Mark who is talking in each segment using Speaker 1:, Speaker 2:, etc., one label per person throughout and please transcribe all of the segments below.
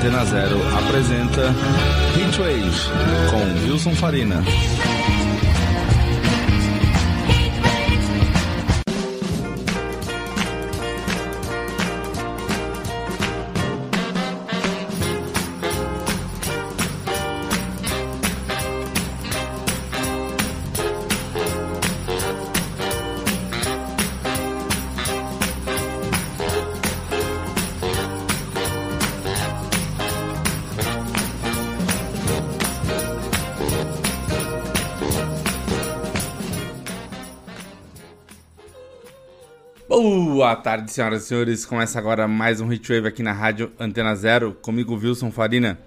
Speaker 1: Antena Zero apresenta Heatwave com Wilson Farina. Tarde, senhoras e senhores. Começa agora mais um Hitwave aqui na Rádio Antena Zero, comigo Wilson Farina.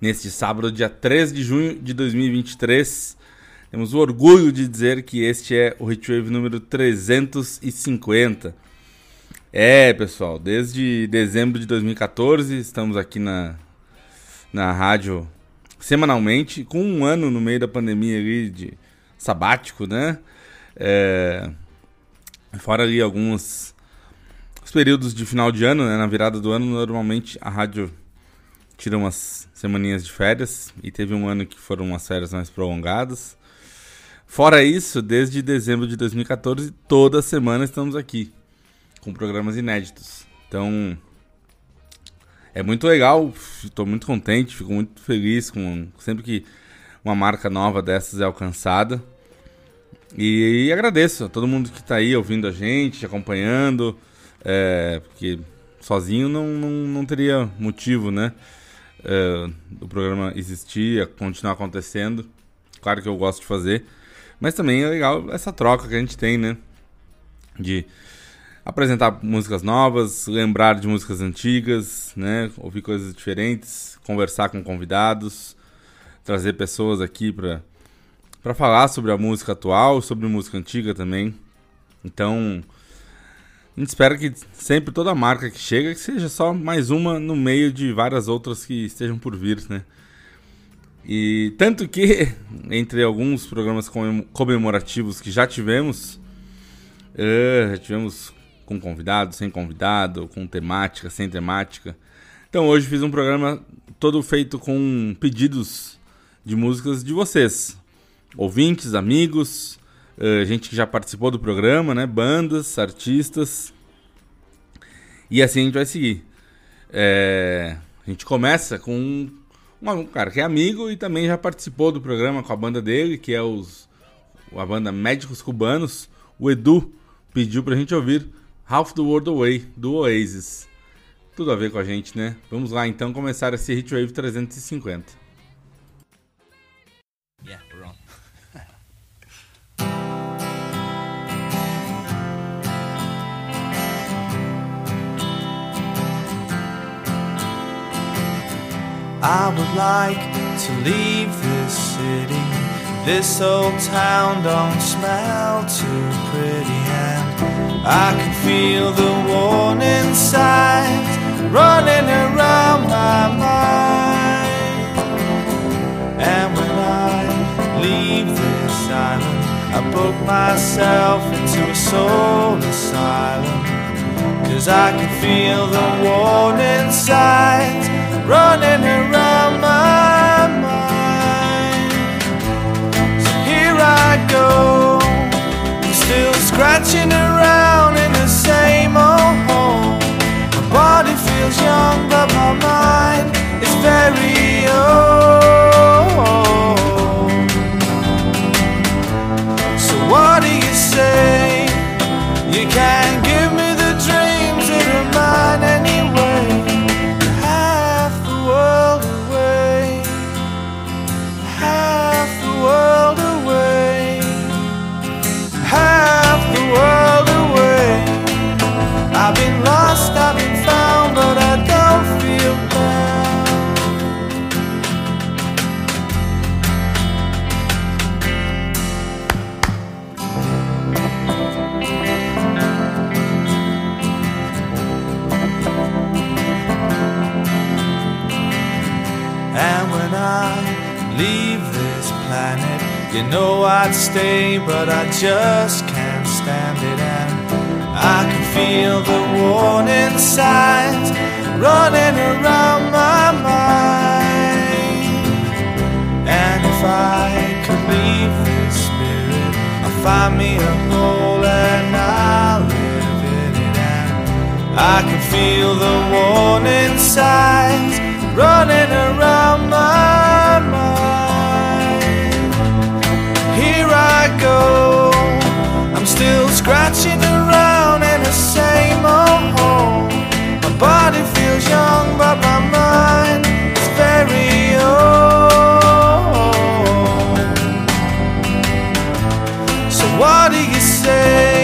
Speaker 1: Neste sábado, dia 3 de junho de 2023, temos o orgulho de dizer que este é o Hitwave número 350. É, pessoal, desde dezembro de 2014 estamos aqui na, na rádio semanalmente, com um ano no meio da pandemia ali de sabático, né? É, Fora ali alguns os períodos de final de ano, né? Na virada do ano, normalmente a rádio tira umas semaninhas de férias e teve um ano que foram umas férias mais prolongadas. Fora isso, desde dezembro de 2014, toda semana estamos aqui com programas inéditos. Então, é muito legal, estou muito contente, fico muito feliz com sempre que uma marca nova dessas é alcançada. E, e agradeço a todo mundo que está aí ouvindo a gente, acompanhando, é, porque sozinho não, não, não teria motivo, né? É, do programa existir, continuar acontecendo. Claro que eu gosto de fazer, mas também é legal essa troca que a gente tem, né? De apresentar músicas novas, lembrar de músicas antigas, né? Ouvir coisas diferentes, conversar com convidados, trazer pessoas aqui para para falar sobre a música atual, sobre música antiga também. Então, a gente espera que sempre toda marca que chega que seja só mais uma no meio de várias outras que estejam por vir, né? E tanto que, entre alguns programas comemorativos que já tivemos, uh, já tivemos com convidado, sem convidado, com temática, sem temática. Então hoje fiz um programa todo feito com pedidos de músicas de vocês ouvintes, amigos, uh, gente que já participou do programa, né? Bandas, artistas. E assim a gente vai seguir. É, a gente começa com um, um, cara que é amigo e também já participou do programa com a banda dele, que é os, a banda Médicos Cubanos. O Edu pediu pra gente ouvir Half the World Away, do Oasis. Tudo a ver com a gente, né? Vamos lá então começar esse Hitwave 350.
Speaker 2: I would like to leave this city. This old town don't smell too pretty, and I can feel the warning signs running around my mind. And when I leave this island, I book myself into a soul asylum. Cause I can feel the warning signs know I'd stay, but I just can't stand it. And I can feel the warning signs running around my mind. And if I could leave this spirit, I'll find me a hole and I'll live in it. And I can feel the warning signs running around. I'm still scratching around in the same old hole. My body feels young, but my mind is very old. So what do you say?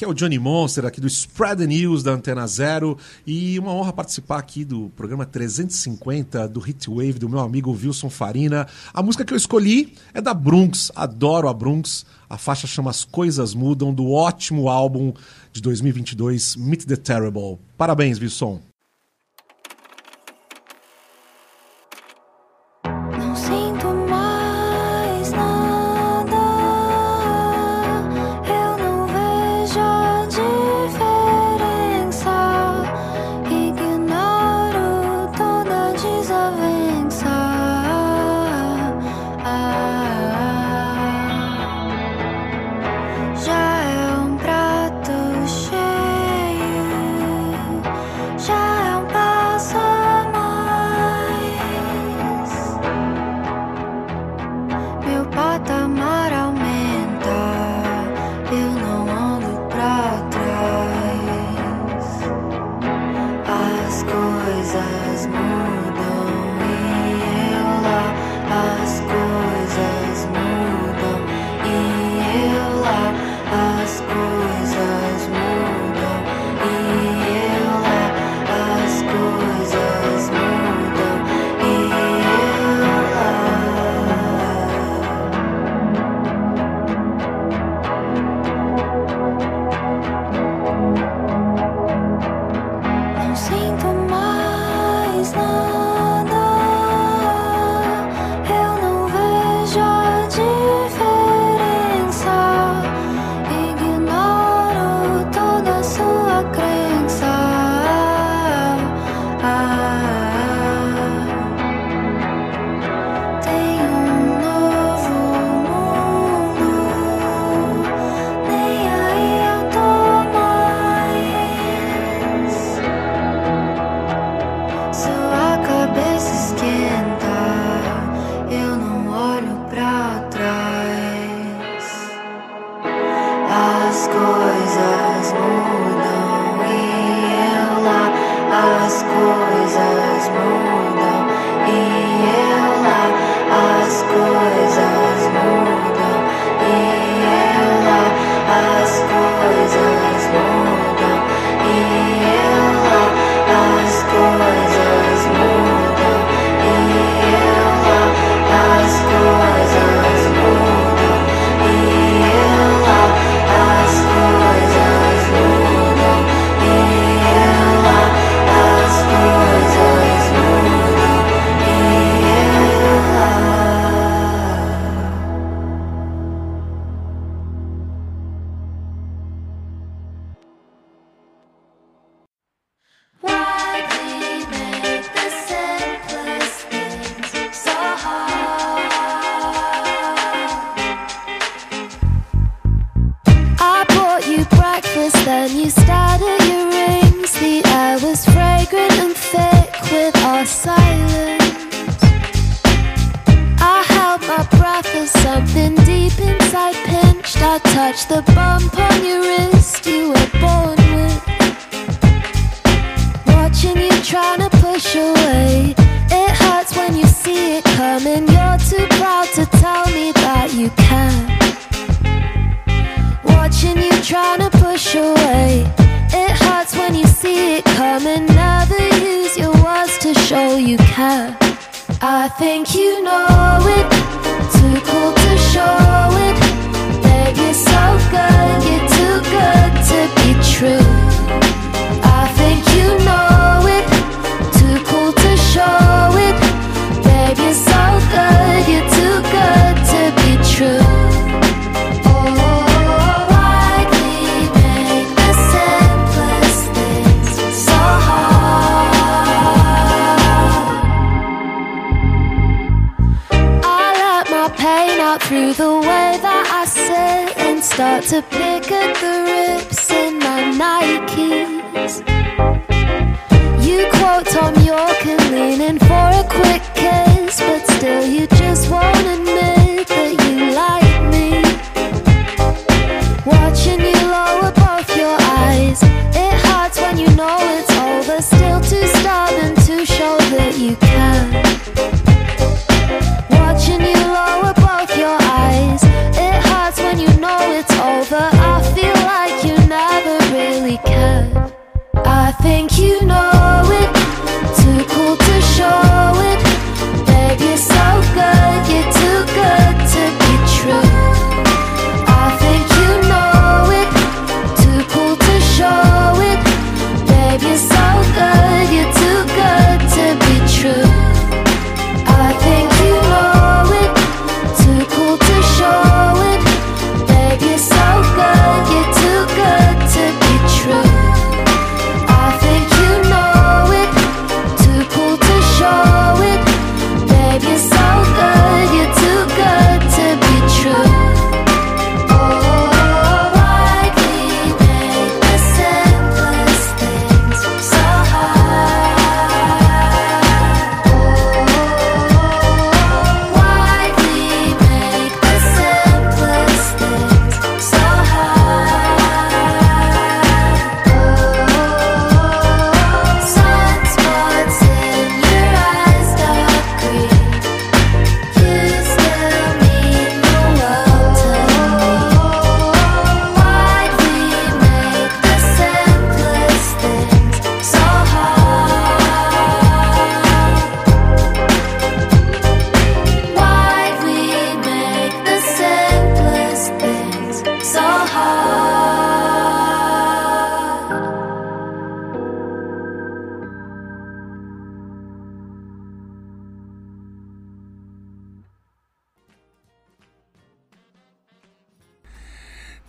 Speaker 3: Aqui é o Johnny Monster, aqui do Spread the News da Antena Zero e uma honra participar aqui do programa 350 do Hitwave do meu amigo Wilson Farina. A música que eu escolhi é da Brunx, adoro a Brunx. A faixa chama As Coisas Mudam, do ótimo álbum de 2022, Meet the Terrible. Parabéns, Wilson.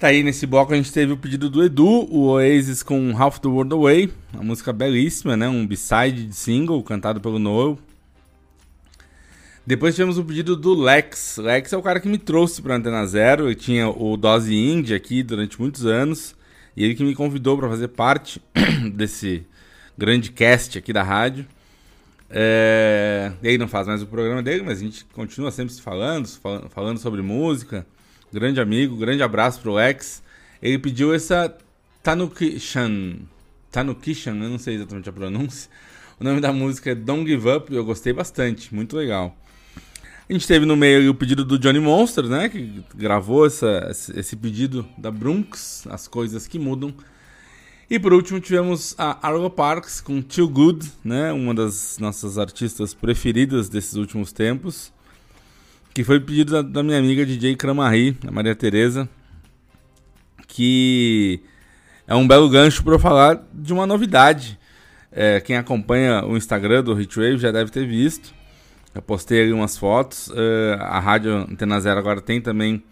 Speaker 1: Tá aí nesse bloco a gente teve o pedido do Edu, o Oasis com Half the World Away, uma música belíssima, né? Um b-side de single cantado pelo Noel. Depois tivemos o pedido do Lex. Lex é o cara que me trouxe pra Antena Zero. Eu tinha o Dose Indie aqui durante muitos anos. E ele que me convidou para fazer parte desse grande cast aqui da rádio. É... Ele não faz mais o programa dele, mas a gente continua sempre se falando, fal- falando sobre música. Grande amigo, grande abraço pro Lex. Ele pediu essa Tanukishan. Tanukishan, eu não sei exatamente a pronúncia. O nome da música é Don't Give Up eu gostei bastante, muito legal. A gente teve no meio o pedido do Johnny Monster, né? Que gravou essa, esse pedido da Brunx, As Coisas Que Mudam. E por último tivemos a Arlo Parks com Too Good, né? Uma das nossas artistas preferidas desses últimos tempos. Que foi pedido da, da minha amiga DJ Cramari, a Maria Tereza. Que é um belo gancho para eu falar de uma novidade. É, quem acompanha o Instagram do Hitwave já deve ter visto. Eu postei ali umas fotos. É, a rádio Antena Zero agora tem também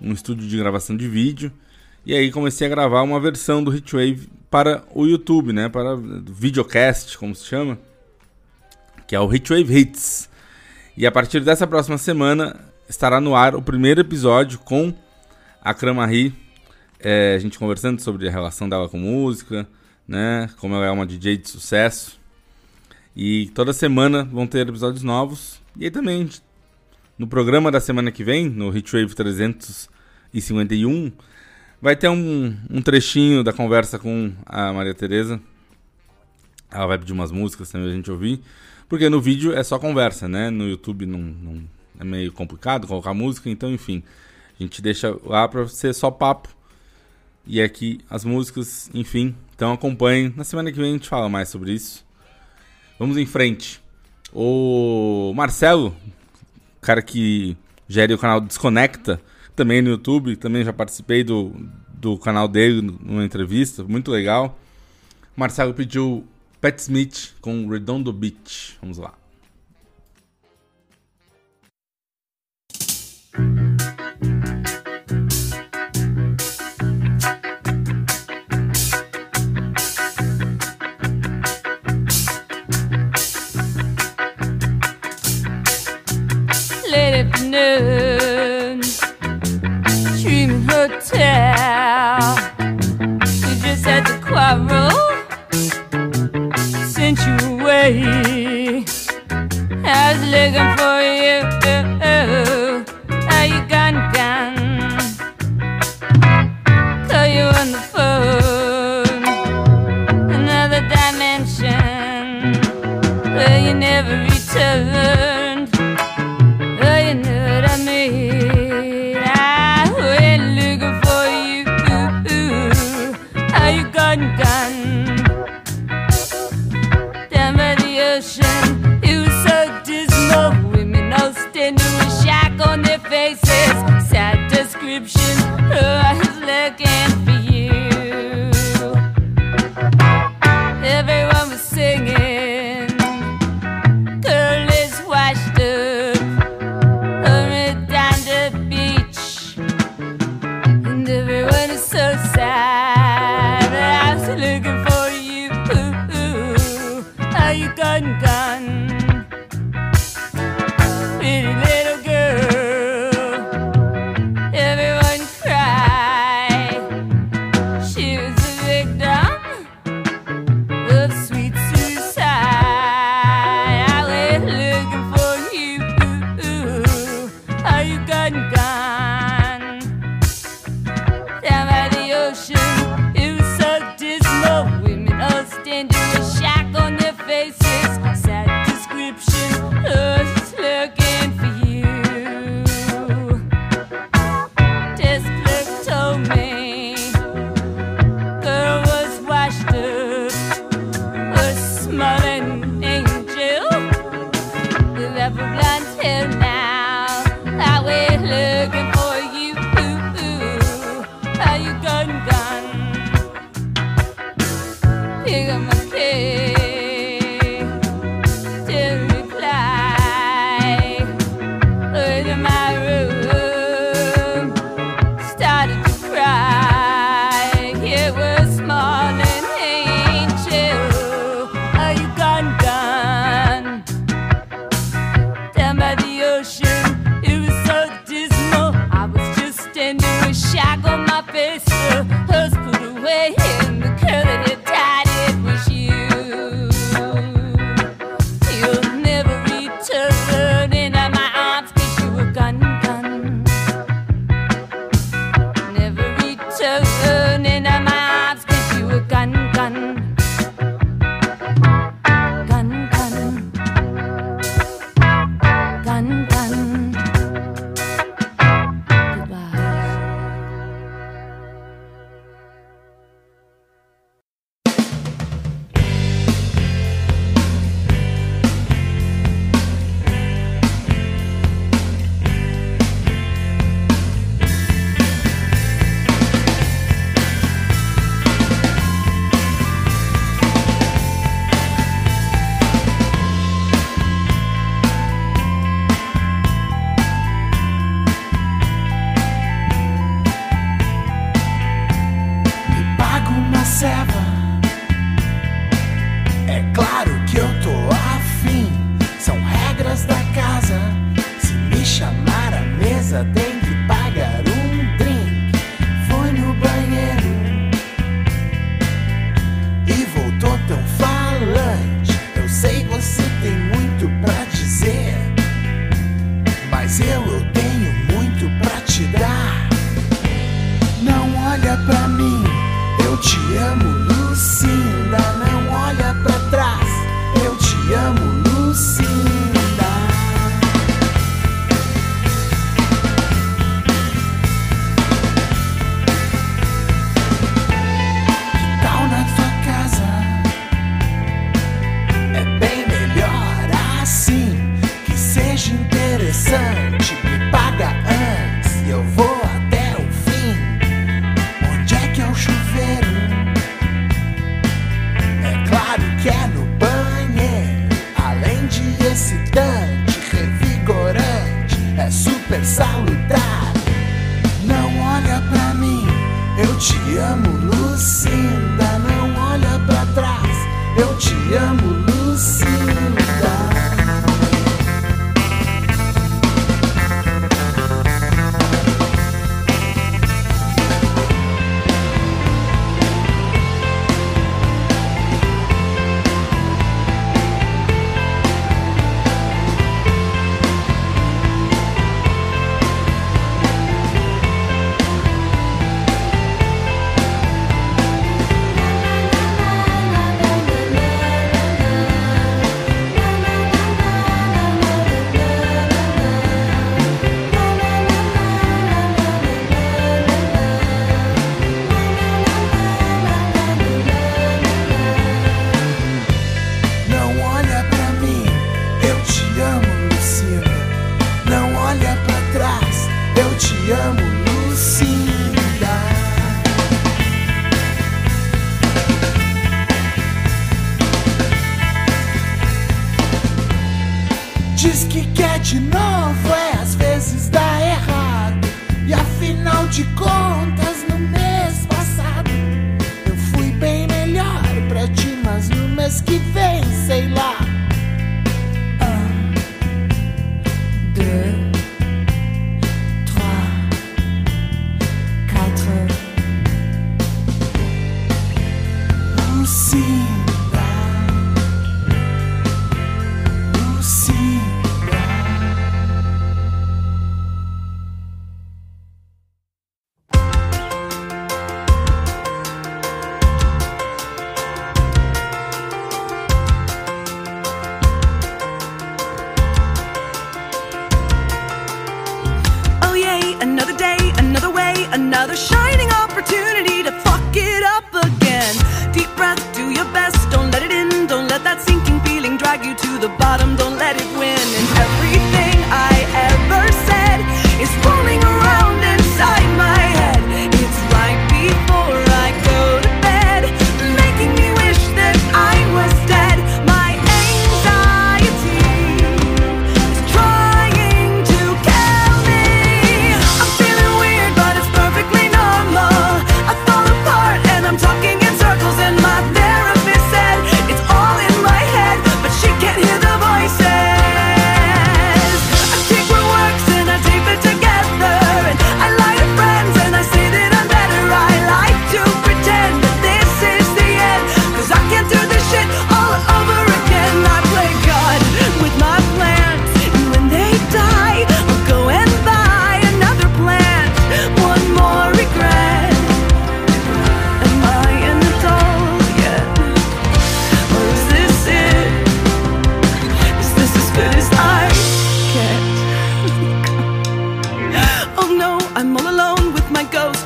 Speaker 1: um estúdio de gravação de vídeo. E aí comecei a gravar uma versão do Hitwave para o YouTube, né? Para videocast, como se chama. Que é o Hitwave Hits. E a partir dessa próxima semana estará no ar o primeiro episódio com a Kramari, é, a gente conversando sobre a relação dela com música, né? Como ela é uma DJ de sucesso. E toda semana vão ter episódios novos. E aí também, no programa da semana que vem, no Hitwave 351, vai ter um, um trechinho da conversa com a Maria Tereza. Ela vai pedir umas músicas também a gente ouvir. Porque no vídeo é só conversa, né? No YouTube não, não é meio complicado colocar música, então enfim. A gente deixa lá para ser só papo. E é aqui as músicas, enfim. Então acompanhem. Na semana que vem a gente fala mais sobre isso. Vamos em frente. O Marcelo, cara que gere o canal Desconecta, também no YouTube, também já participei do, do canal dele numa entrevista, muito legal. O Marcelo pediu Pat Smith com Redondo Beach. Vamos lá.
Speaker 4: I was looking for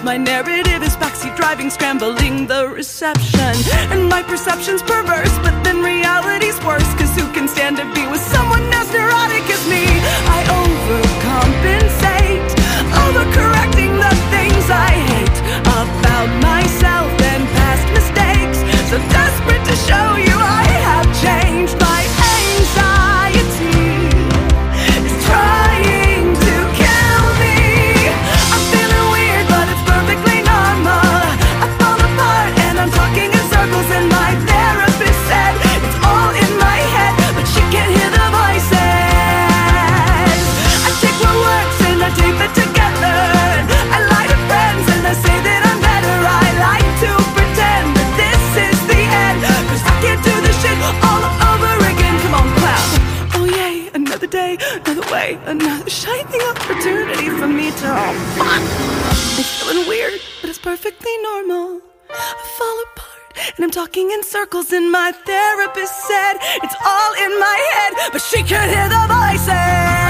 Speaker 4: My
Speaker 5: narrative is backseat driving, scrambling the reception. And my perception's perverse, but then reality's worse. Cause who can stand to be with someone as neurotic as me? I overcompensate, overcorrecting the things I hate about myself. And I'm talking in circles, and my therapist said it's all in my head, but she can hear the voices.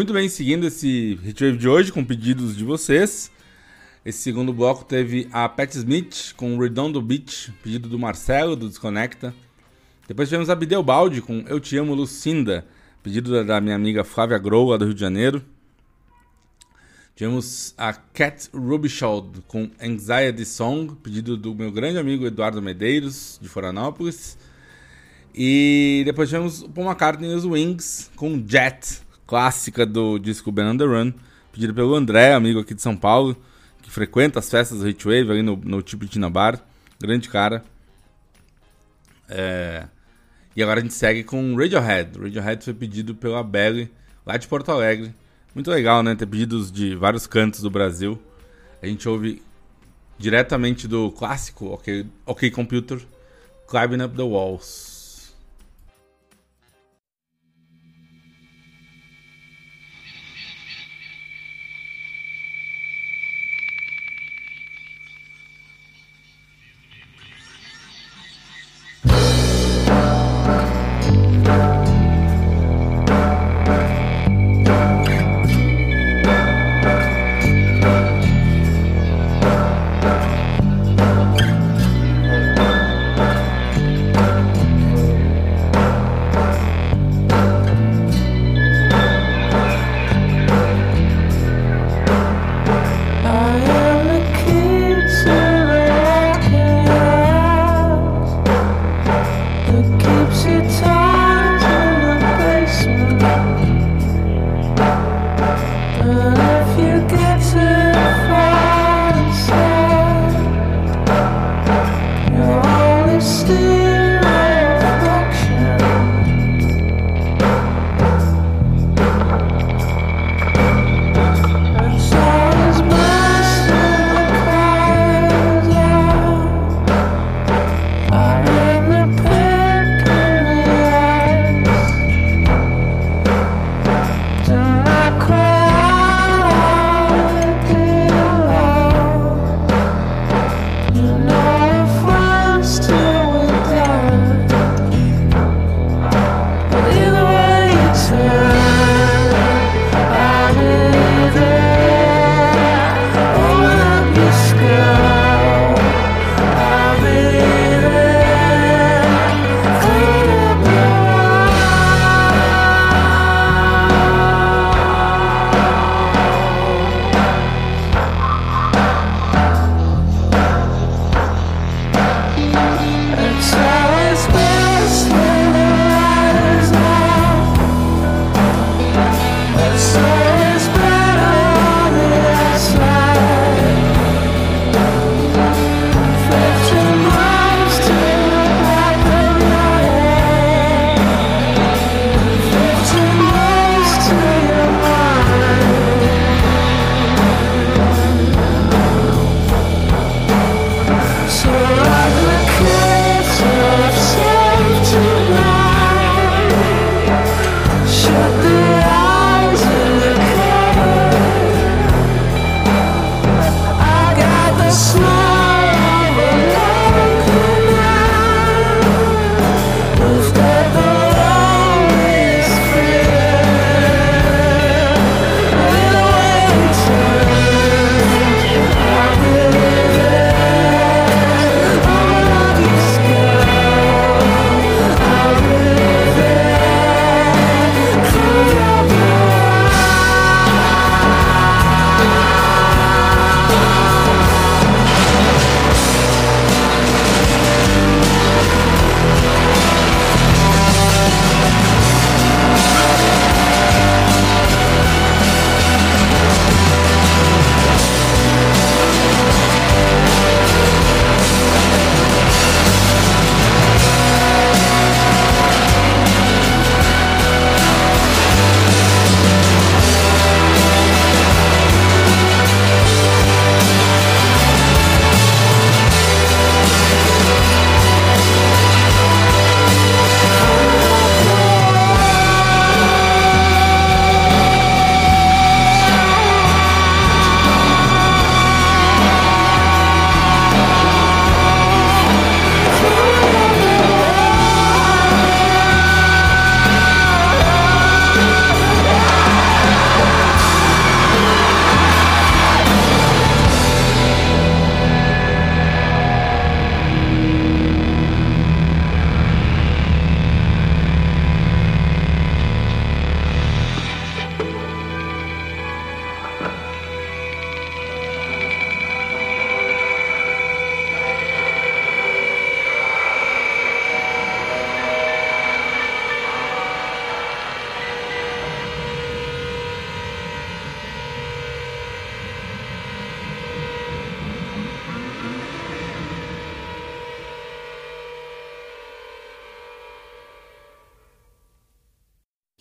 Speaker 1: Muito bem, seguindo esse Hitwave de hoje com pedidos de vocês. Esse segundo bloco teve a Pat Smith com Redondo Beach, pedido do Marcelo, do Desconecta. Depois tivemos a Bideu Baldi com Eu Te Amo Lucinda, pedido da- minha amiga Flávia Grow, lá do Rio de Janeiro. Tivemos a Cat Rubishaw com Anxiety Song, pedido do meu grande amigo Eduardo Medeiros, de Florianópolis. E depois tivemos o Paul McCartney e os Wings com Jet, clássica do disco Ben the Run, pedido pelo André, amigo aqui de São Paulo, que frequenta as festas do Hitwave ali no, no Tipitina Bar. Grande cara. É, E agora a gente segue com Radiohead. Radiohead foi pedido pela Belly, lá de Porto Alegre. Muito legal, né? Ter pedidos de vários cantos do Brasil. A gente ouve diretamente do clássico OK, OK Computer, Climbing Up the Walls.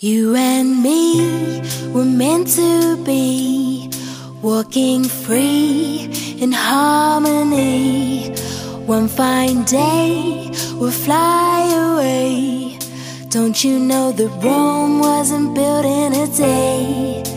Speaker 6: You and me were meant to be walking free in harmony. One fine day we'll fly away. Don't you know that Rome wasn't built in a day?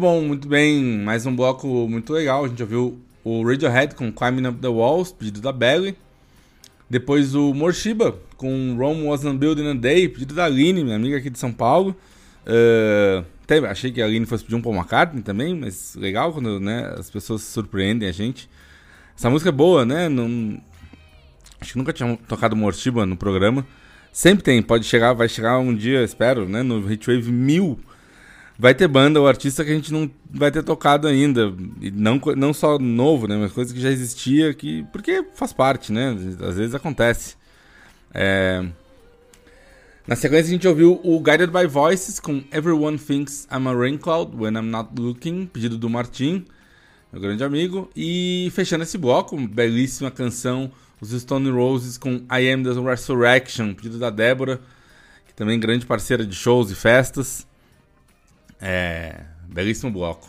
Speaker 1: Bom, muito bem. Mais um bloco muito legal. A gente ouviu o Radiohead com Climbing Up the Walls, pedido da Belly. Depois o Morshiba com Rome Wasn't Building a Day, pedido da Aline, minha amiga aqui de São Paulo. Uh, até achei que a Aline fosse pedir um Paul McCartney também, mas legal quando né, as pessoas surpreendem a gente. Essa música é boa, né? Não... Acho que nunca tinha tocado Morshiba no programa. Sempre tem, pode chegar, vai chegar um dia, espero, né? No Hitwave 1000 vai ter banda ou artista que a gente não vai ter tocado ainda. E não, não só novo, né? Mas coisa que já existia, que. Porque faz parte, né? Às vezes acontece. É... Na sequência a gente ouviu o Guided by Voices com Everyone Thinks I'm a Rain Cloud When I'm Not Looking, pedido do Martin, meu grande amigo. E fechando esse bloco, belíssima canção, os Stone Roses com I Am the Resurrection, pedido da Débora, que também é grande parceira de shows e festas. É, belíssimo bloco.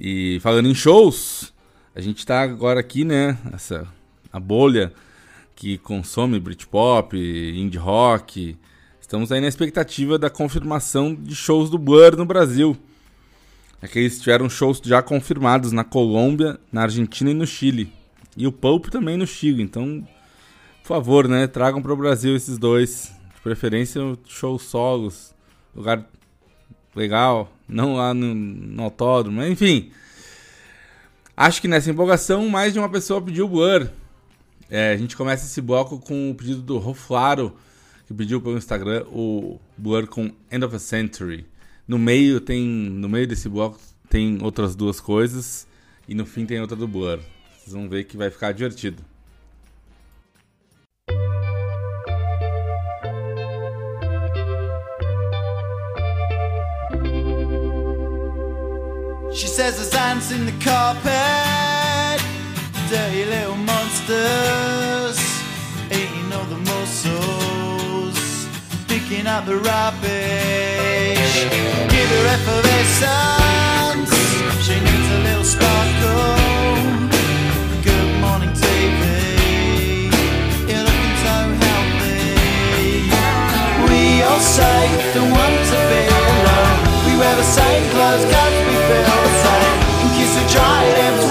Speaker 1: E falando em shows, a gente tá agora aqui, né? Essa a bolha que consome Britpop, indie rock. Estamos aí na expectativa da confirmação de shows do Blur no Brasil. É que eles tiveram shows já confirmados na Colômbia, na Argentina e no Chile. E o Pulp também no Chile. Então, por favor, né? Tragam para o Brasil esses dois. De preferência, shows solos. Lugar legal, não lá no, no autódromo, enfim. Acho que nessa empolgação mais de uma pessoa pediu Blur. É, a gente começa esse bloco com o pedido do Roflaro, que pediu pelo Instagram o Blur com End of a Century. No meio tem, no meio desse bloco tem outras duas coisas e no fim tem outra do Blur. Vocês vão ver que vai ficar divertido.
Speaker 2: She says there's ants in the carpet, dirty little monsters, eating all the mussels, picking up the rubbish. Give her effervescence, she needs a little sparkle. Good morning, TV. You're looking so healthy. We all say don't want to be alone. We wear the same clothes, cause we feel the tried it.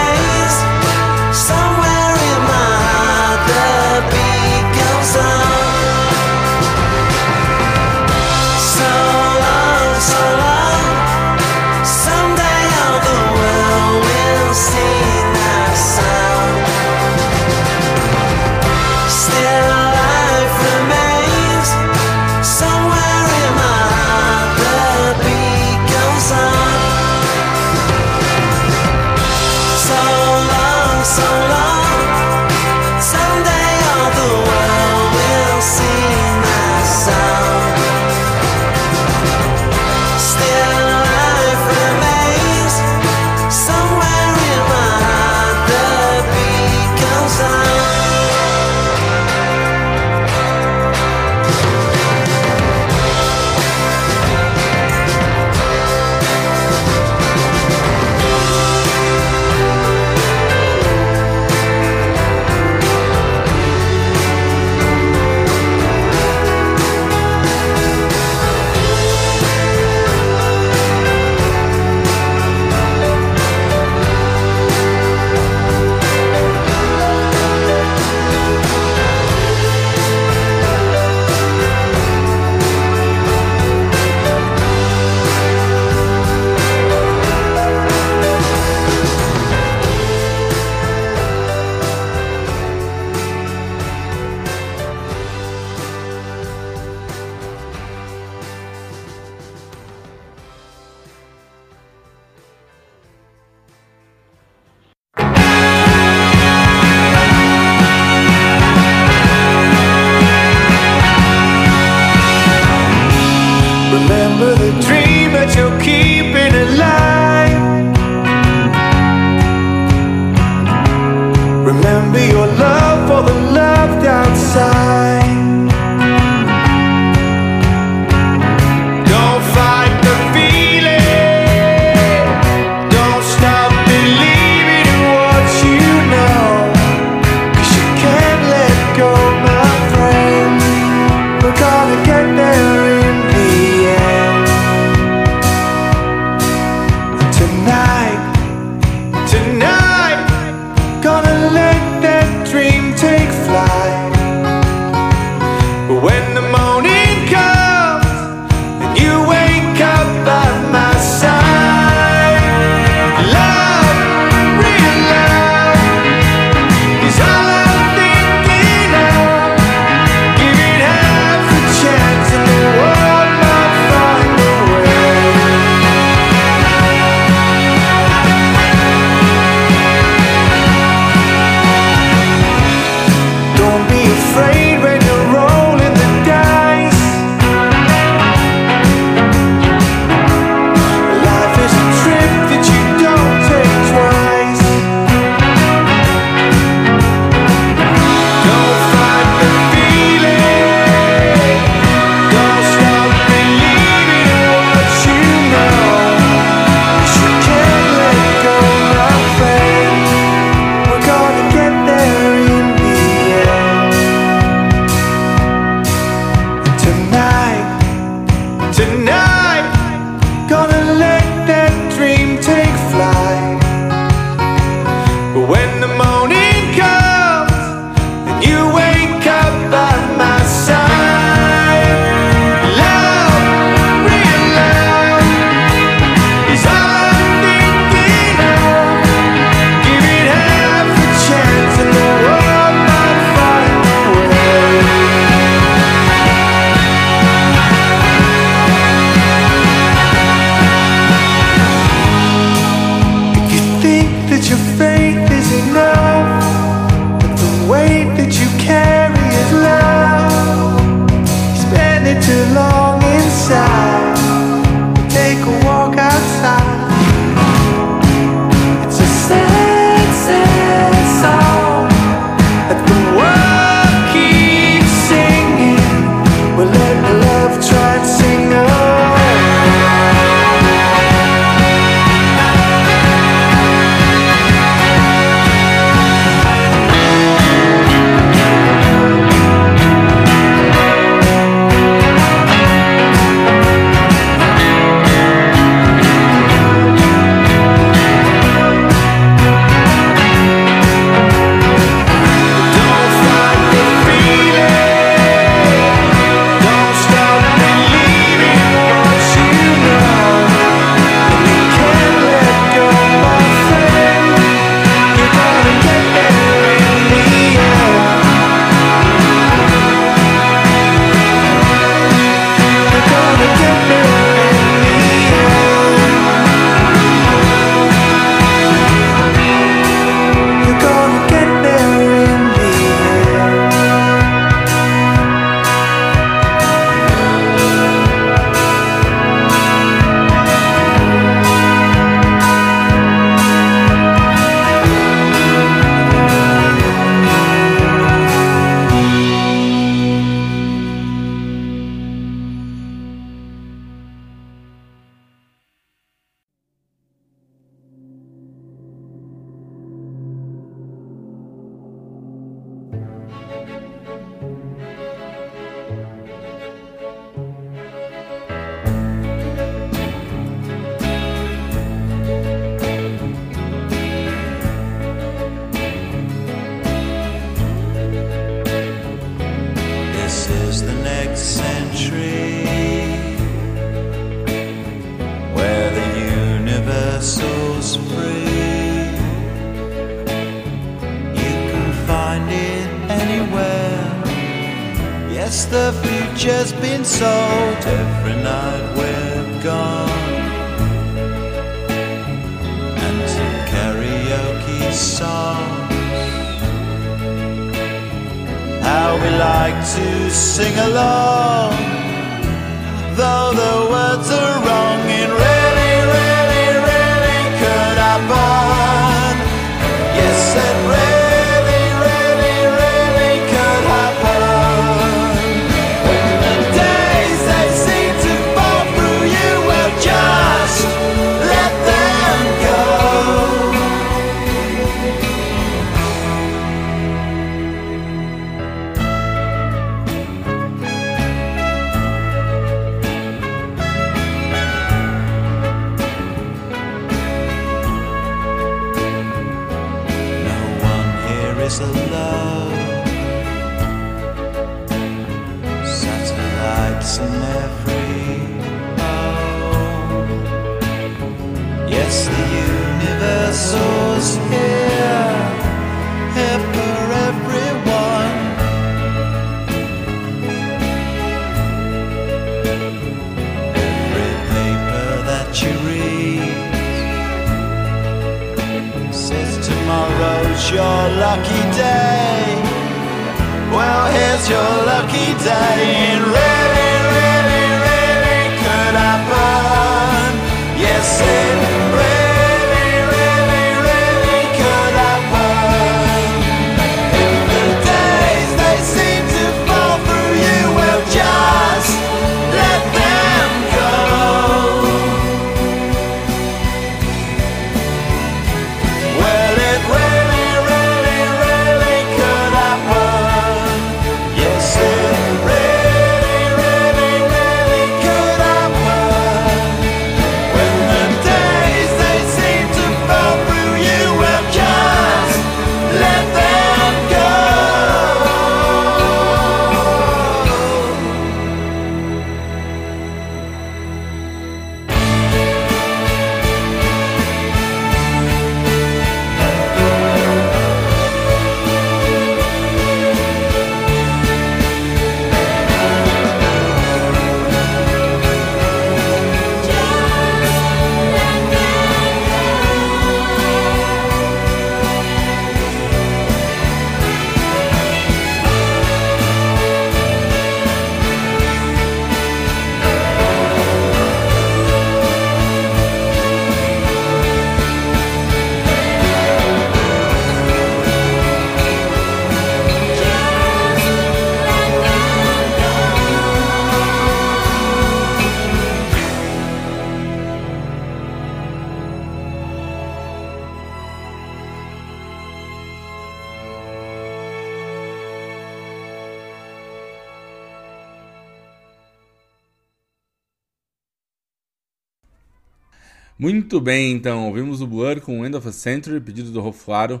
Speaker 7: Bem, então, ouvimos o Blur com End of a Century, pedido do Roflaro.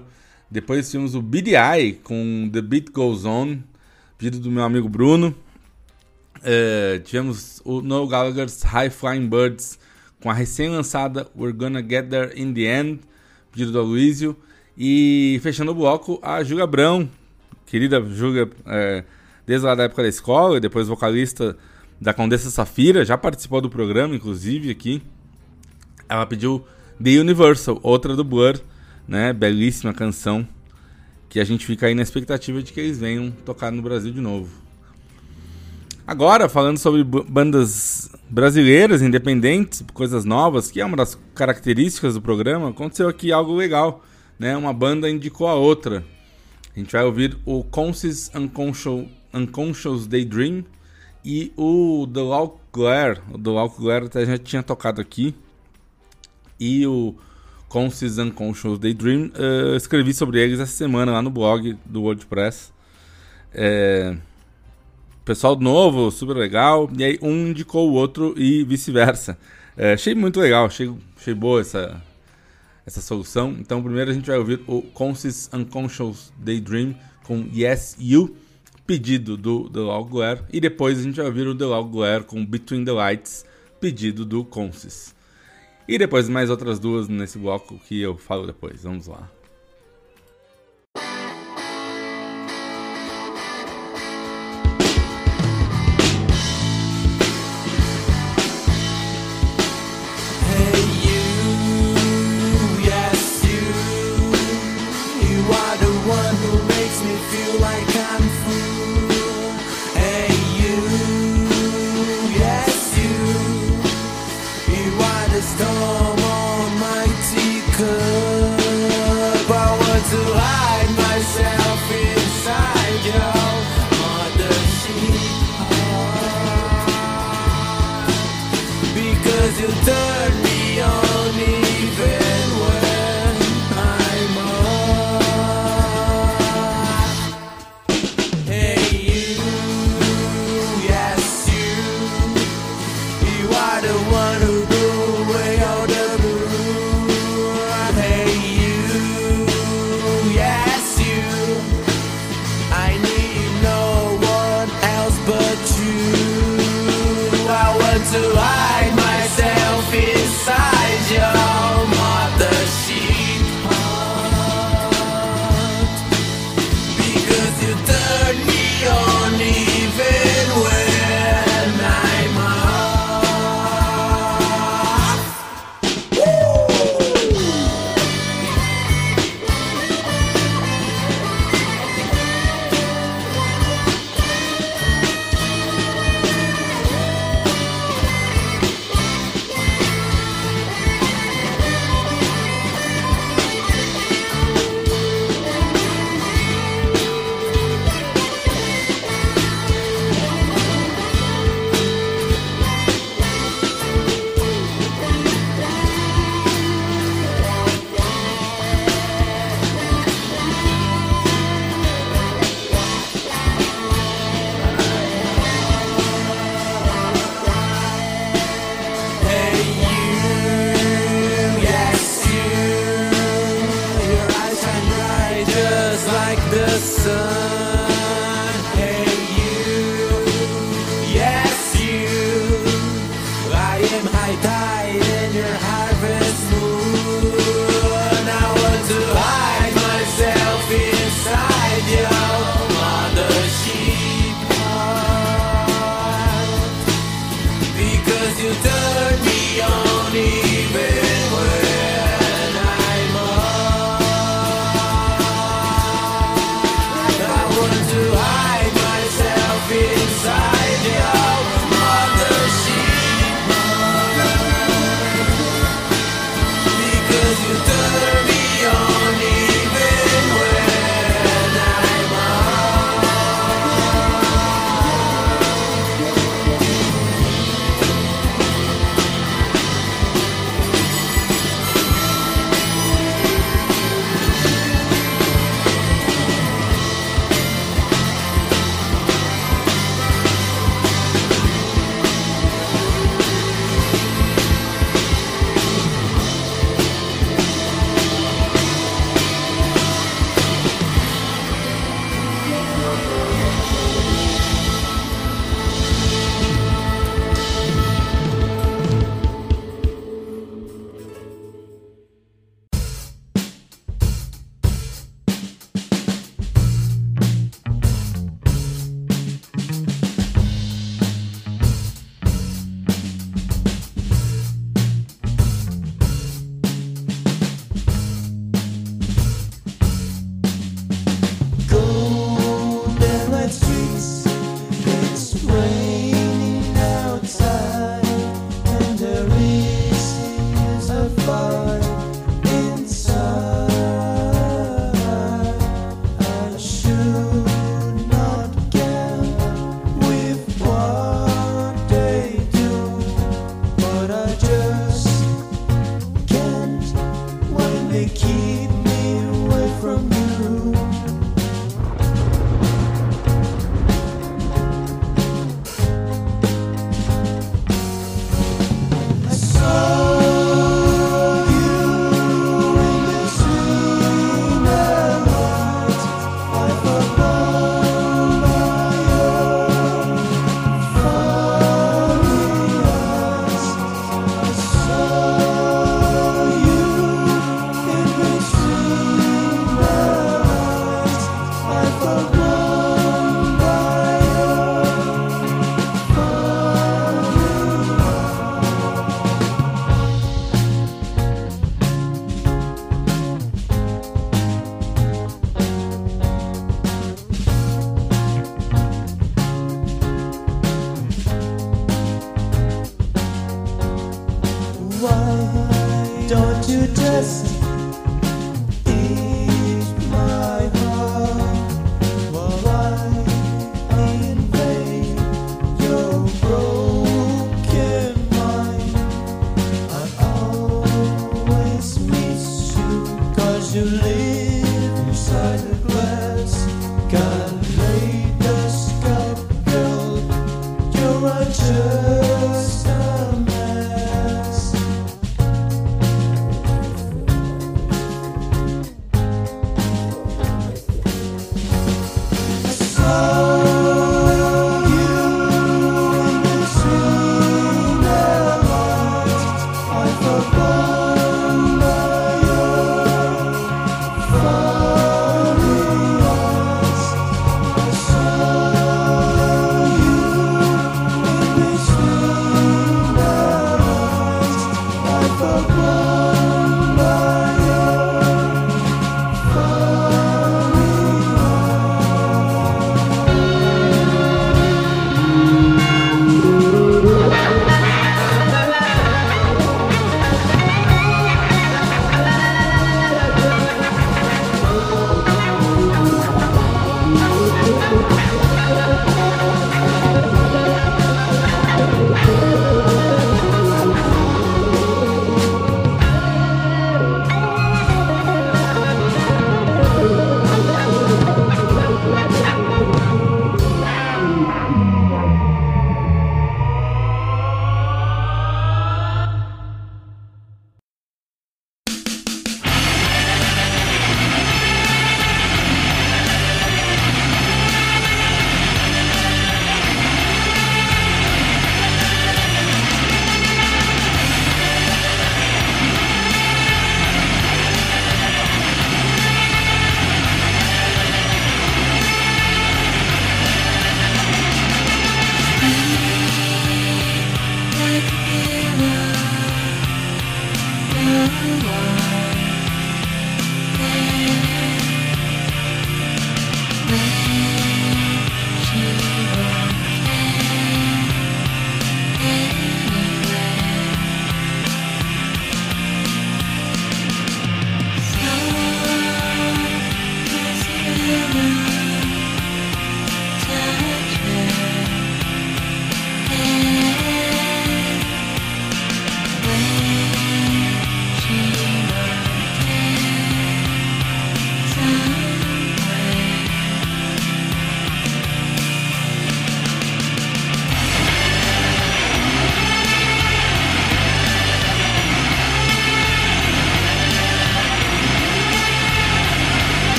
Speaker 7: Depois tivemos o BDI com The Beat Goes On, pedido do meu amigo Bruno. É, tivemos o Noel Gallagher's High Flying Birds com a recém-lançada We're Gonna Get There in the End, pedido do Aloysio. E fechando o bloco, a Juga Abrão, querida Juga, é, desde lá da época da escola, e depois vocalista da Condessa Safira, já participou do programa, inclusive, aqui. Ela pediu The Universal, outra do Blur, né? Belíssima canção. Que a gente fica aí na expectativa de que eles venham tocar no Brasil de novo. Agora, falando sobre bandas brasileiras, independentes, coisas novas, que é uma das características do programa, aconteceu aqui algo legal, né? Uma banda indicou a outra. A gente vai ouvir o Conscious Unconscious, Unconscious Daydream e o The Loud Glare. O The Loud Glare até já tinha tocado aqui. E o Conscious Unconscious Daydream, eu escrevi sobre eles essa semana lá no blog do WordPress. É, pessoal novo, super legal. E aí um indicou o outro e vice-versa. É, achei muito legal, achei, achei boa essa, essa solução. Então primeiro a gente vai ouvir o Conscious Unconscious Daydream com Yes You, pedido do The Loud Glare. E depois a gente vai ouvir o The Loud Glare com Between the Lights, pedido do Conscious. E depois mais outras duas nesse bloco que eu falo depois. Vamos lá.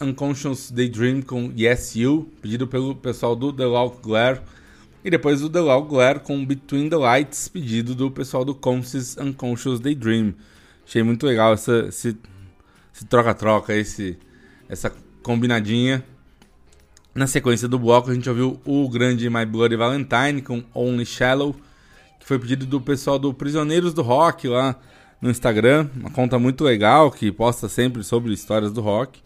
Speaker 1: Unconscious Daydream com Yes You, pedido pelo pessoal do The Loud Glare. E depois o The Loud Glare com Between the Lights, pedido do pessoal do Conscious Unconscious Daydream. Achei muito legal essa, esse troca-troca, esse, essa combinadinha. Na sequência do bloco, a gente ouviu o grande My Bloody Valentine com Only Shallow, que foi pedido do pessoal do Prisioneiros do Rock lá no Instagram, uma conta muito legal que posta sempre sobre histórias do rock.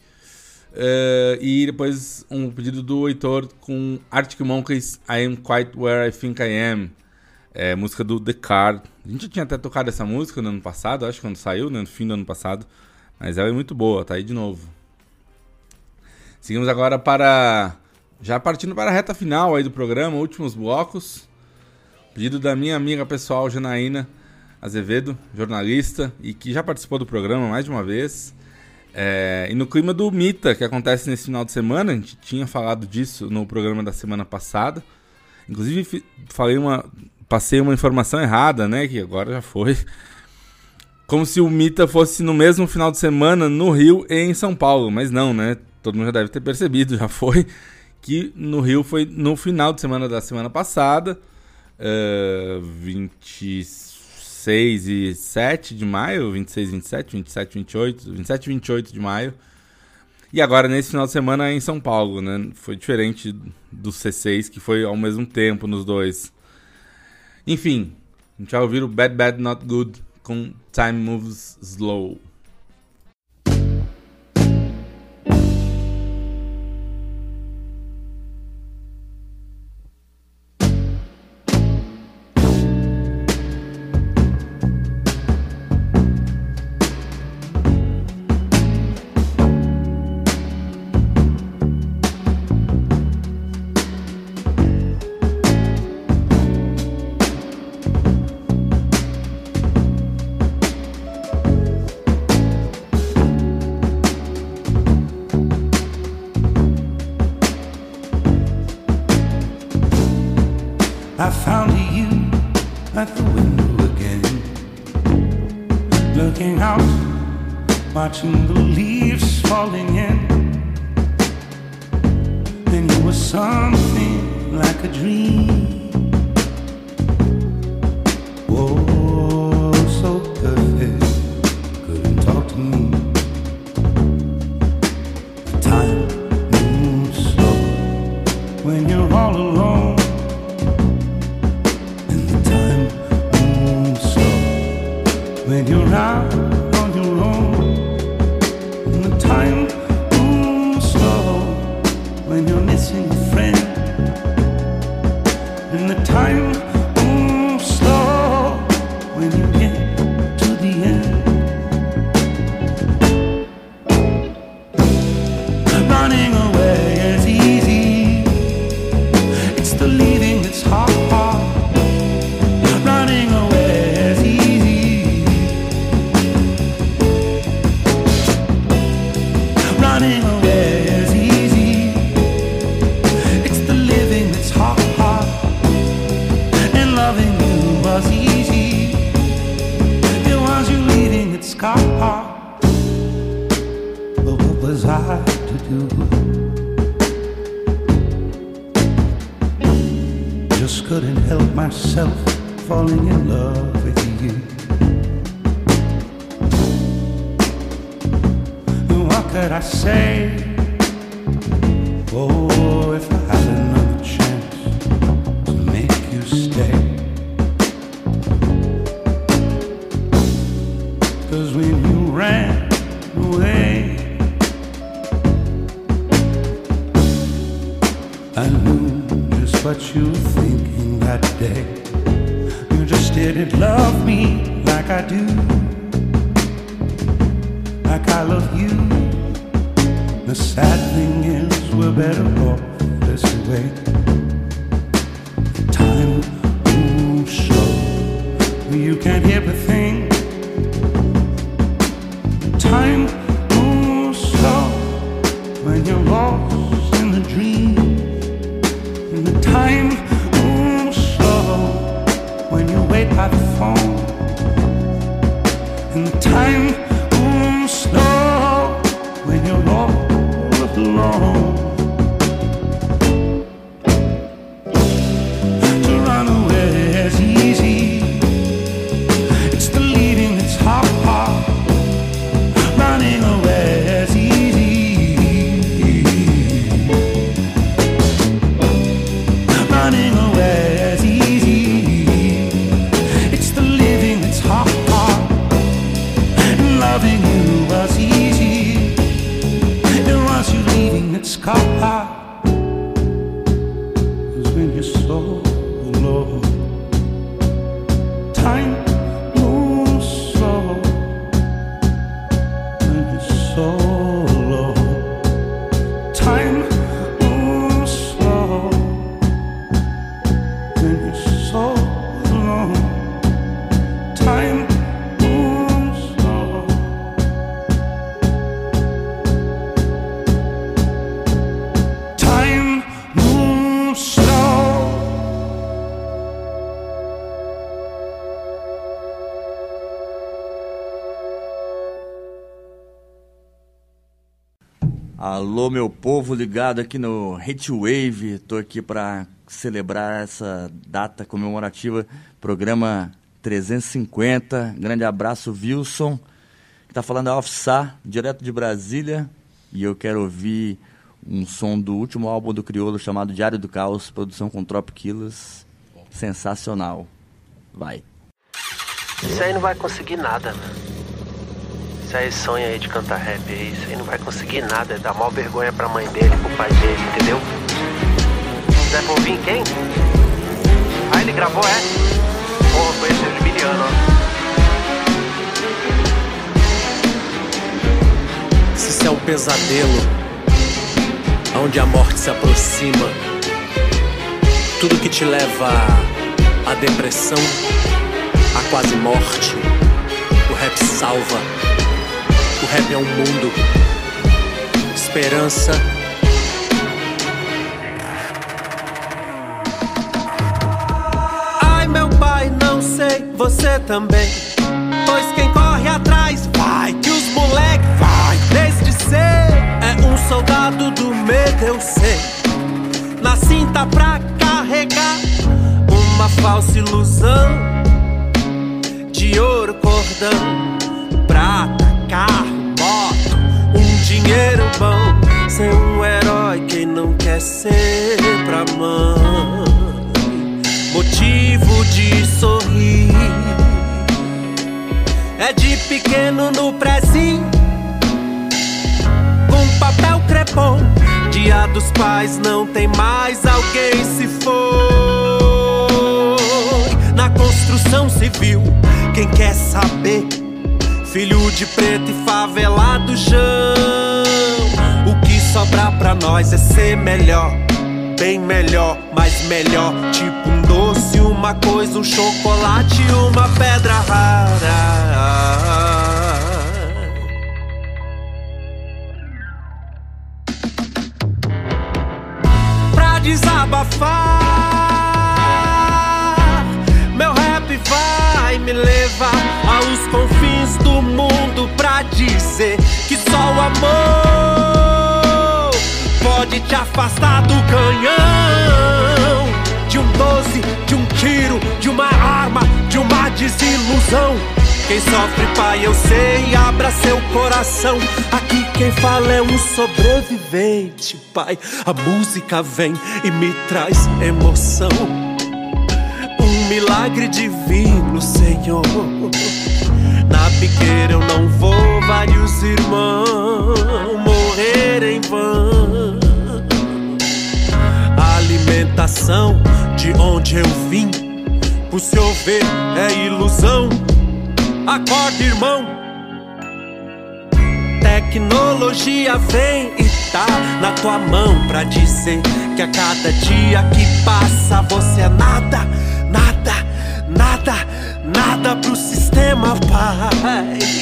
Speaker 1: Eh, e depois um pedido do Heitor com Arctic Monkeys I Am Quite Where I Think I Am, é, música do The Card. A gente tinha até tocado essa música no ano passado, acho que quando saiu, né, no fim do ano passado, mas ela é muito boa, tá aí de novo. Seguimos agora para. Já partindo para a reta final aí do programa, últimos blocos. Pedido da minha amiga pessoal, Janaína Azevedo, jornalista, e que já participou do programa mais de uma vez. É, e no clima do Mita, que acontece nesse final de semana, a gente tinha falado disso no programa da semana passada. Inclusive, falei uma, passei uma informação errada, né? Que agora já foi. Como se o Mita fosse no mesmo final de semana no Rio e em São Paulo, mas não, né? Todo mundo já deve ter percebido, já foi que no Rio foi no final de semana da semana passada, eh, 26 e 7 de maio, 26, 27, 27, 28, 27 e 28 de maio. E agora nesse final de semana em São Paulo, né? Foi diferente do C6, que foi ao mesmo tempo nos dois. Enfim, a gente vai ouvir o Bad Bad Not Good com Time Moves Slow.
Speaker 8: sad thing is we're better off this way.
Speaker 9: Alô, meu povo ligado aqui no Hitwave. Tô aqui para celebrar essa data comemorativa, programa 350. Grande abraço, Wilson, que tá falando da Offsá, direto de Brasília. E eu quero ouvir um som do último álbum do Criolo chamado Diário do Caos, produção com Trop Killers. Sensacional. Vai.
Speaker 10: Isso aí não vai conseguir nada, mano realizar esse sonho aí de cantar rap aí. Isso aí não vai conseguir nada. É dar mal vergonha pra mãe dele, pro pai dele, entendeu? Zé Polvin, quem? Ah, ele gravou, é? Porra, oh, conheci os milianos, ó.
Speaker 11: Se isso é um pesadelo, onde a morte se aproxima, tudo que te leva à depressão, à quase morte, o rap salva. Rap é um mundo, esperança.
Speaker 2: Ai, meu pai, não sei, você também. Pois quem corre atrás vai, que os moleque vai, desde ser. É um soldado do medo, eu sei. Na cinta pra carregar uma falsa ilusão de ouro, cordão, prata, carro dinheiro bom. Ser um herói, quem não quer ser pra mãe? Motivo de sorrir é de pequeno no prezinho, com papel crepom. Dia dos pais não tem mais alguém se foi. Na construção civil, quem quer saber? Filho de preto e favelado chão. O que sobra pra nós é ser melhor, bem melhor, mais melhor. Tipo um doce, uma coisa, um chocolate, uma pedra rara. Pra desabafar, meu rap vai me levar aos do mundo pra dizer que só o amor pode te afastar do canhão. De um doze, de um tiro, de uma arma, de uma desilusão. Quem sofre, pai, eu sei, abra seu coração. Aqui quem fala é um sobrevivente, pai. A música vem e me traz emoção. Um milagre divino, Senhor. Na piqueira eu não vou, vários irmãos morrer em vão. Alimentação de onde eu vim, por se ver é ilusão. Acorda, irmão. Tecnologia vem e tá na tua mão pra dizer que a cada dia que passa você é nada, nada, nada, nada pro sistema, pai.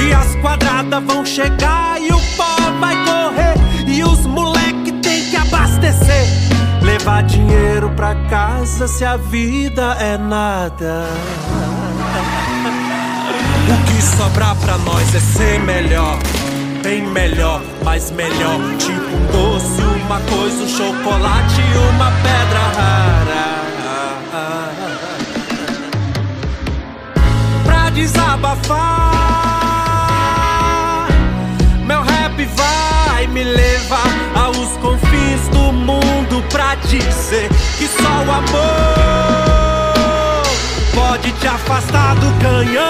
Speaker 2: E as quadradas vão chegar e o pó vai correr e os moleque tem que abastecer. Levar dinheiro pra casa se a vida é nada. O que sobrar pra nós é ser melhor, bem melhor, mais melhor. Tipo um doce, uma coisa, um chocolate, uma pedra rara. Desabafar, meu rap vai me levar aos confins do mundo pra dizer que só o amor pode te afastar do canhão.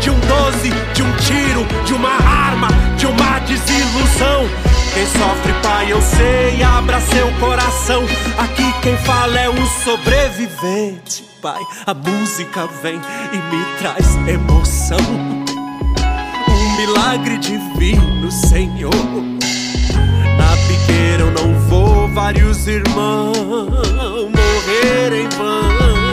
Speaker 2: De um doze, de um tiro, de uma arma, de uma desilusão. Quem sofre, pai, eu sei, abra seu coração. Aqui quem fala é um sobrevivente, pai. A música vem e me traz emoção. Um milagre divino, Senhor. Na piqueira eu não vou, vários irmãos morrer em vão.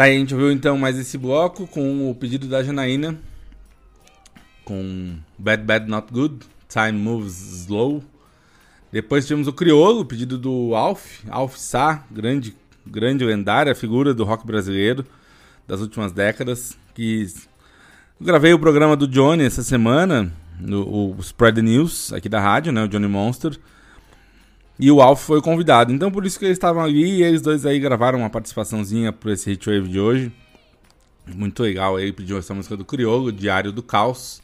Speaker 1: Tá a gente ouviu então mais esse bloco com o pedido da Janaína. Com Bad Bad Not Good, Time Moves Slow. Depois tivemos o Criolo, pedido do Alf, Alf Sá, grande, grande lendária figura do rock brasileiro das últimas décadas. Que gravei o programa do Johnny essa semana, no, o Spread News aqui da rádio, né, o Johnny Monster. E o Alf foi convidado. Então por isso que eles estavam ali e eles dois aí gravaram uma participaçãozinha para esse Hitwave de hoje. Muito legal aí, pediu essa música do Criolo, Diário do Caos.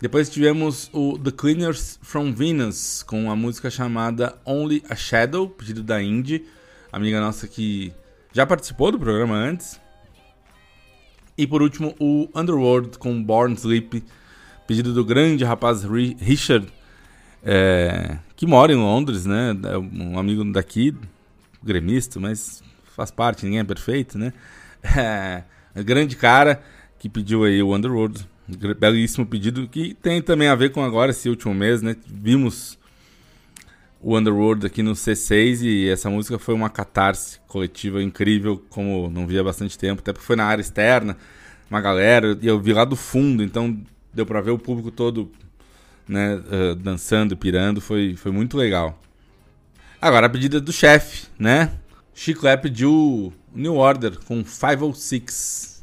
Speaker 1: Depois tivemos o The Cleaners from Venus, com a música chamada Only a Shadow, pedido da Indy, amiga nossa que já participou do programa antes. E por último, o Underworld com Born Sleep, pedido do grande rapaz Ri- Richard, é, que mora em Londres, né? É um amigo daqui, gremista, mas faz parte, ninguém é perfeito, né? É, um grande cara que pediu aí o Underworld, belíssimo pedido, que tem também a ver com agora esse último mês, né? Vimos o Underworld aqui no C6 e essa música foi uma catarse coletiva incrível, como não via há bastante tempo, até porque foi na área externa, uma galera, e eu vi lá do fundo, então deu pra ver o público todo né, eh, dançando, pirando, foi, foi muito legal. Agora a pedida do chefe, né? Chico pediu New Order com 506.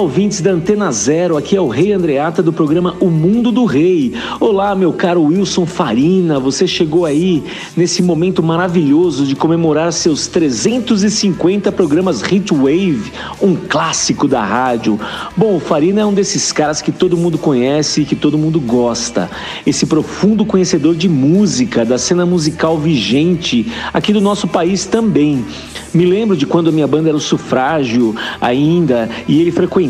Speaker 12: Ouvintes da Antena Zero, aqui é o Rei Andreata do programa O Mundo do Rei. Olá, meu caro Wilson Farina, você chegou aí nesse momento maravilhoso de comemorar seus 350 programas Hitwave, um clássico da rádio. Bom, o Farina é um desses caras que todo mundo conhece e que todo mundo gosta. Esse profundo conhecedor de música, da cena musical vigente aqui do nosso país também. Me lembro de quando a minha banda era o Sufrágio ainda e ele frequentava,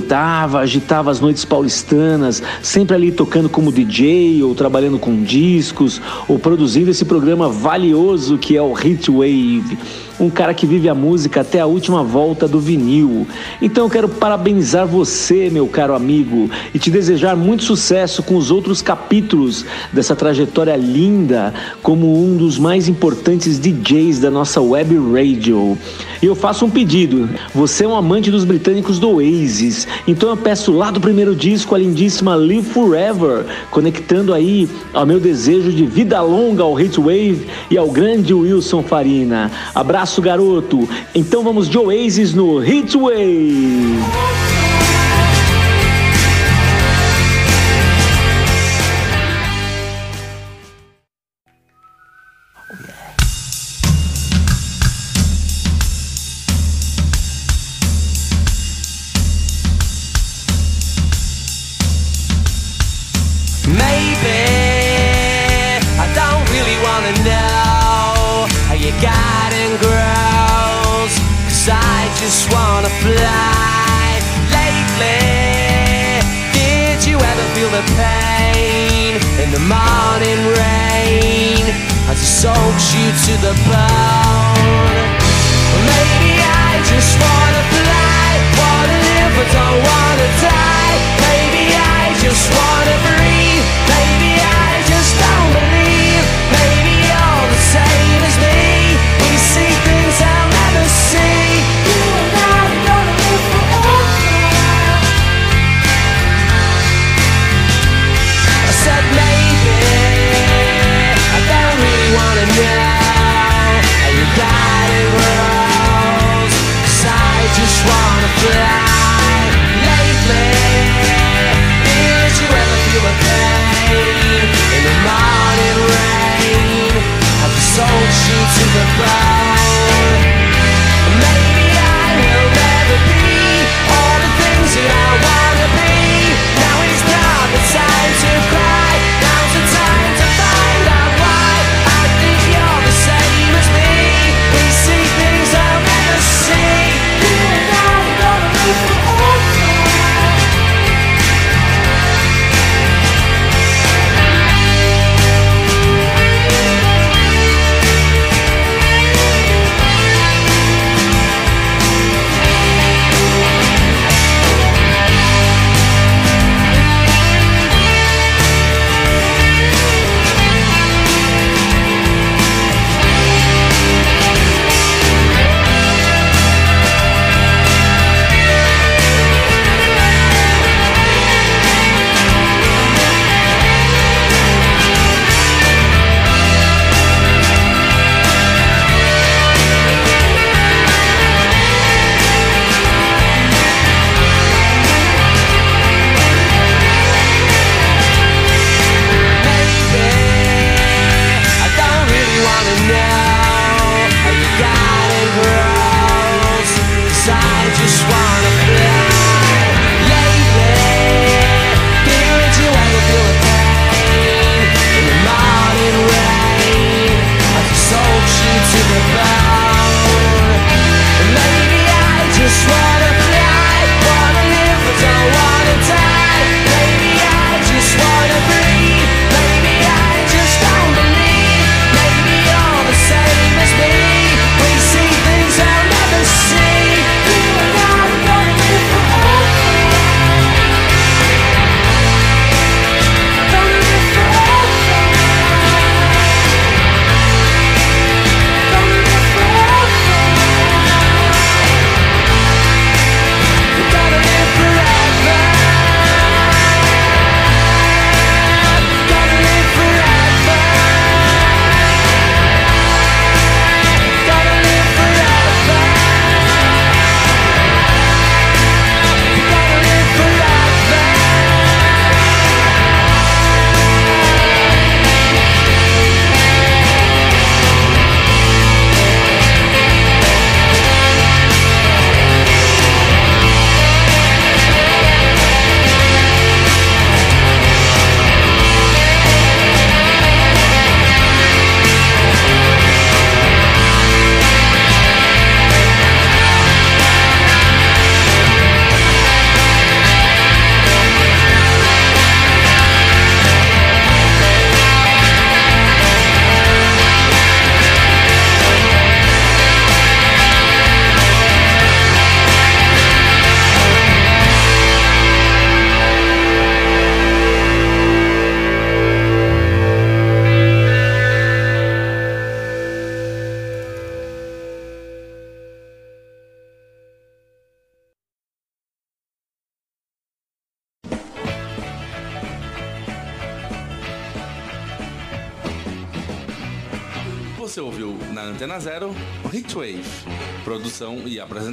Speaker 12: agitava as noites paulistanas, sempre ali tocando como DJ ou trabalhando com discos ou produzindo esse programa valioso que é o Hitwave um cara que vive a música até a última volta do vinil. Então eu quero parabenizar você, meu caro amigo, e te desejar muito sucesso com os outros capítulos dessa trajetória linda como um dos mais importantes DJs da nossa web radio. E eu faço um pedido. Você é um amante dos britânicos do Oasis, então eu peço lá do primeiro disco a lindíssima Live Forever, conectando aí ao meu desejo de vida longa ao Hitwave e ao grande Wilson Farina. Abraço, garoto. Então vamos de Oasis no Hitwave.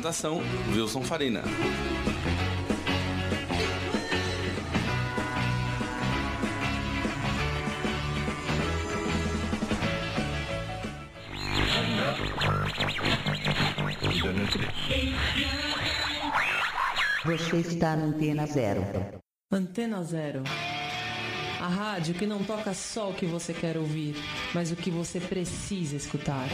Speaker 1: Apresentação Wilson Farina.
Speaker 13: Você está na Antena Zero.
Speaker 14: Antena Zero. A rádio que não toca só o que você quer ouvir, mas o que você precisa escutar.